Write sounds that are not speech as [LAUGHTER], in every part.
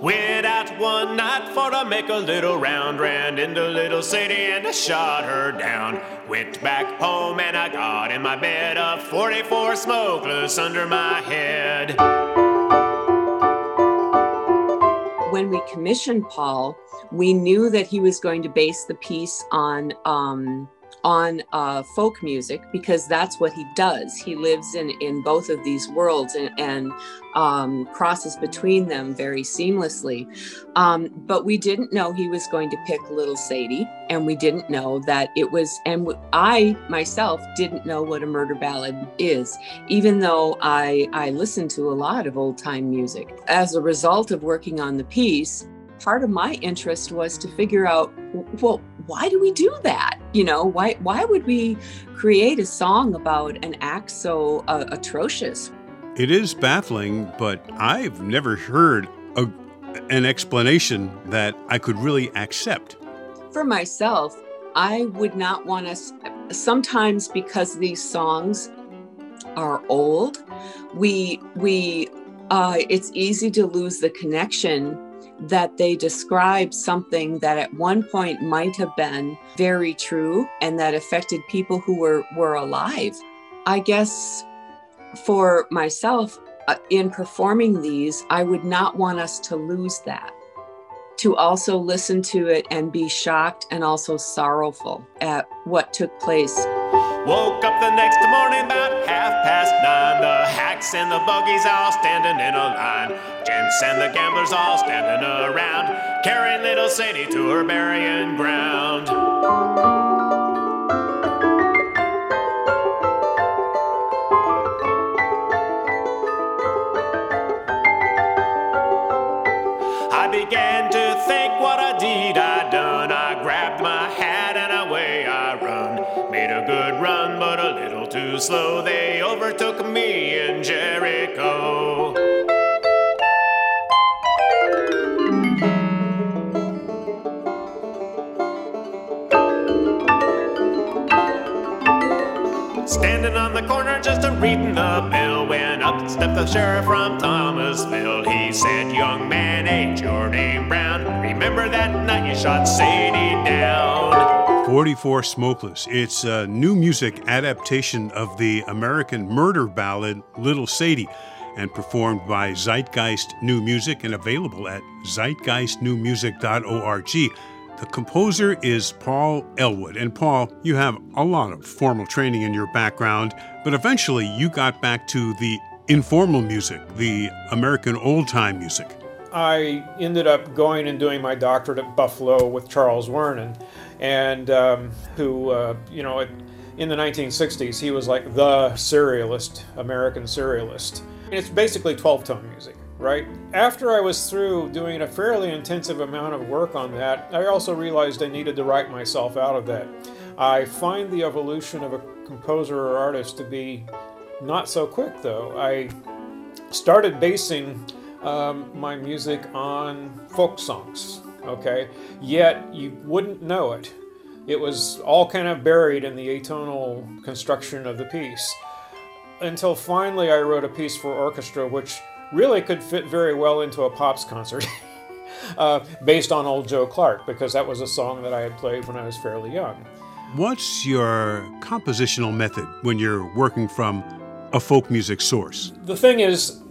Went out one night for to make a little round, ran into little Sadie and I shot her down. Went back home and I got in my bed, a 44 smokeless under my head. When we commissioned Paul, we knew that he was going to base the piece on um, on uh, folk music because that's what he does. He lives in in both of these worlds and, and um, crosses between them very seamlessly. Um, but we didn't know he was going to pick Little Sadie, and we didn't know that it was. And I myself didn't know what a murder ballad is, even though I I listened to a lot of old time music. As a result of working on the piece, part of my interest was to figure out well why do we do that? You know why why would we create a song about an act so uh, atrocious? It is baffling but i've never heard a, an explanation that i could really accept. For myself i would not want us sometimes because these songs are old we we uh, it's easy to lose the connection that they describe something that at one point might have been very true and that affected people who were, were alive. I guess for myself, uh, in performing these, I would not want us to lose that. To also listen to it and be shocked and also sorrowful at what took place. Woke up the next morning about half past nine. The hacks and the buggies all standing in a line. Gents and the gamblers all standing around, carrying little Sadie to her burying ground. Slow. They overtook me in Jericho. Standing on the corner just a reading the bill when up stepped the sheriff from Thomasville. He said, Young man, ain't your name Brown? Remember that night you shot Sadie down? 44 Smokeless. It's a new music adaptation of the American murder ballad Little Sadie and performed by Zeitgeist New Music and available at zeitgeistnewmusic.org. The composer is Paul Elwood. And Paul, you have a lot of formal training in your background, but eventually you got back to the informal music, the American old time music. I ended up going and doing my doctorate at Buffalo with Charles Wuorinen, and um, who, uh, you know, in the 1960s, he was like the serialist, American serialist. It's basically 12 tone music right? After I was through doing a fairly intensive amount of work on that, I also realized I needed to write myself out of that. I find the evolution of a composer or artist to be not so quick, though. I started basing um, my music on folk songs, okay? Yet you wouldn't know it. It was all kind of buried in the atonal construction of the piece. Until finally I wrote a piece for orchestra which really could fit very well into a Pops concert. [LAUGHS] uh, based on Old Joe Clark, because that was a song that I had played when I was fairly young. What's your compositional method when you're working from a folk music source? The thing is,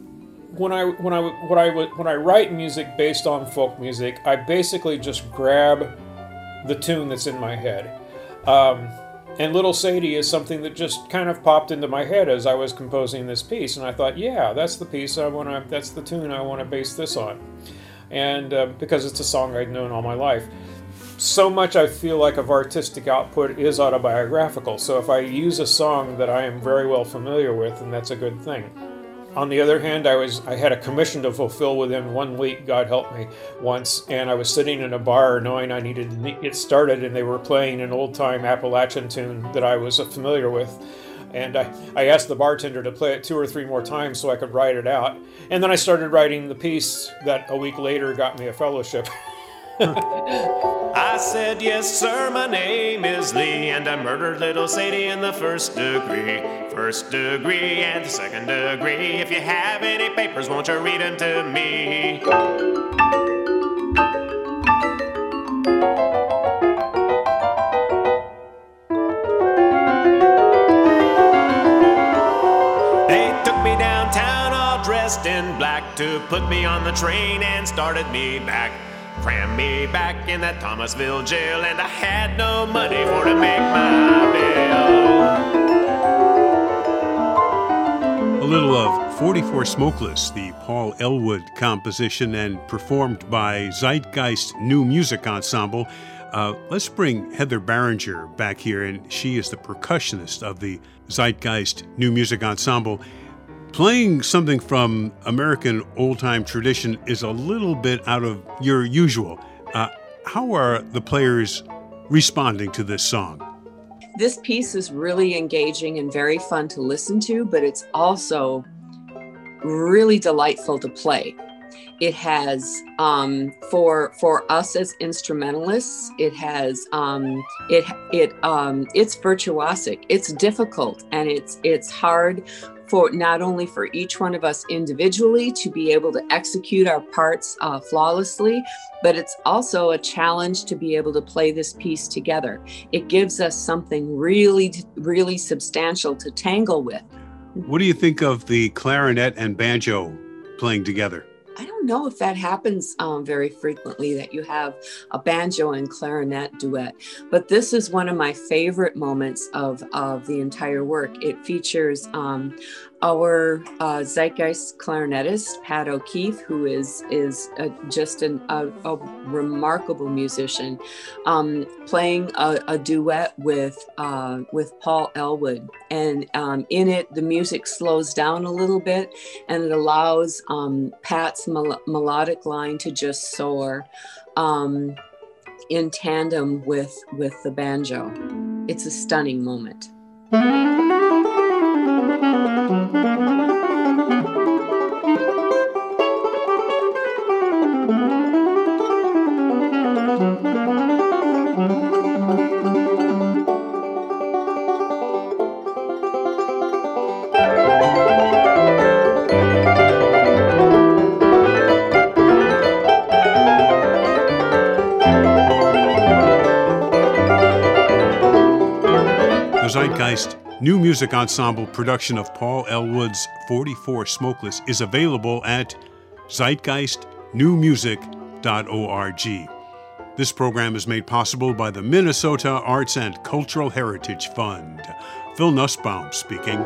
when I when I when I when I write music based on folk music, I basically just grab the tune that's in my head. Um, and Little Sadie is something that just kind of popped into my head as I was composing this piece, and I thought, yeah, that's the piece I want to, that's the tune I want to base this on, and uh, because it's a song I'd known all my life. So much I feel like of artistic output is autobiographical. So if I use a song that I am very well familiar with, then that's a good thing. On the other hand, I was I had a commission to fulfill within one week. God help me, once, and I was sitting in a bar knowing I needed to get started, and they were playing an old time Appalachian tune that I was familiar with. And I, I asked the bartender to play it two or three more times so I could write it out. And then I started writing the piece that a week later got me a fellowship. [LAUGHS] I said, Yes, sir, my name is Lee, and I murdered little Sadie in the first degree. First degree and the second degree. If you have any papers, won't you read them to me? They took me downtown all dressed in black to put me on the train and started me back. Crammed me back in that Thomasville jail, and I had no money for to make my bill. Little of 44 Smokeless, the Paul Elwood composition and performed by Zeitgeist New Music Ensemble. Uh, let's bring Heather Barringer back here, and she is the percussionist of the Zeitgeist New Music Ensemble. Playing something from American old time tradition is a little bit out of your usual. Uh, how are the players responding to this song? This piece is really engaging and very fun to listen to, but it's also really delightful to play. It has um, for for us as instrumentalists, it has um, it it um, it's virtuosic. It's difficult and it's it's hard for not only for each one of us individually to be able to execute our parts uh, flawlessly, but it's also a challenge to be able to play this piece together. It gives us something really, really substantial to tangle with. What do you think of the clarinet and banjo playing together? I don't know if that happens um, very frequently that you have a banjo and clarinet duet, but this is one of my favorite moments of, of the entire work. It features um, our uh, zeitgeist clarinetist Pat O'Keefe, who is is just an, a, a, remarkable musician, um, playing a, a, duet with uh, with Paul elwood and um, in it the music slows down a little bit, and it allows um, Pat's mel- melodic line to just soar um, in tandem with with the banjo. It's a stunning moment. Zeitgeist New Music Ensemble production of Paul Elwood's 44 Smokeless is available at zeitgeistnewmusic.org. This program is made possible by the Minnesota Arts and Cultural Heritage Fund. Phil Nussbaum speaking.